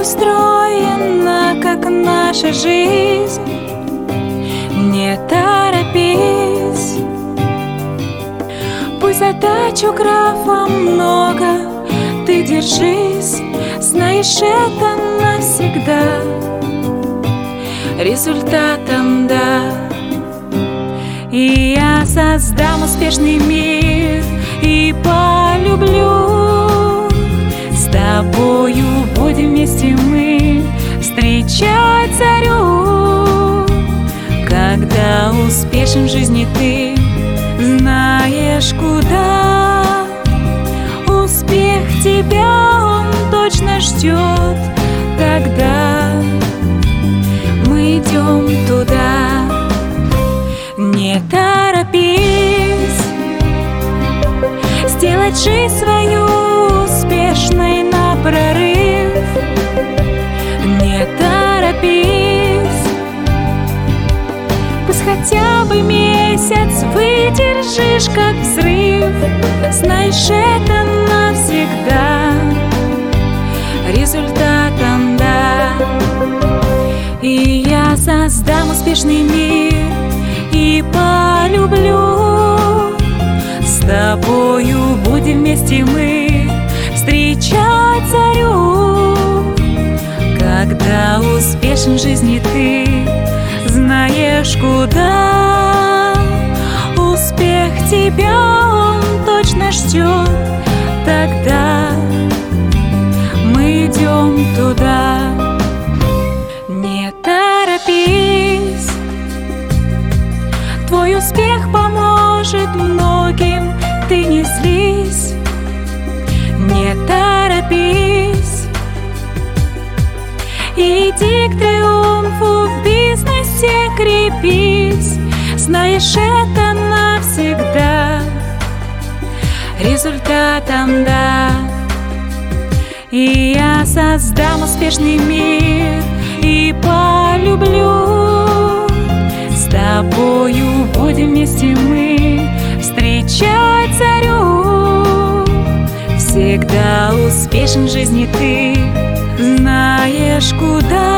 устроена, как наша жизнь. Не торопись. Пусть задач у графа много Ты держись, знаешь, это навсегда. Результатом да. И я создам успешный мир И полюблю будем вместе мы Встречать царю. Когда успешен в жизни ты Знаешь куда. Успех тебя он точно ждет. Тогда мы идем туда Не торопись. Сделать жизнь свою успешной выдержишь, как взрыв Знаешь, это навсегда. Результатом да. И я создам успешный мир И полюблю. С тобою будем вместе мы Встречать царю. Когда успешен в жизни ты Знаешь, куда Тогда мы идем туда. Не торопись Твой успех поможет многим Ты не злись. Не торопись Иди к триумфу в бизнесе крепись. Знаешь, это навсегда Результатом да. И я создам успешный мир И полюблю. С тобою будем вместе мы Встречать царю. Всегда успешен в жизни ты. Знаешь, куда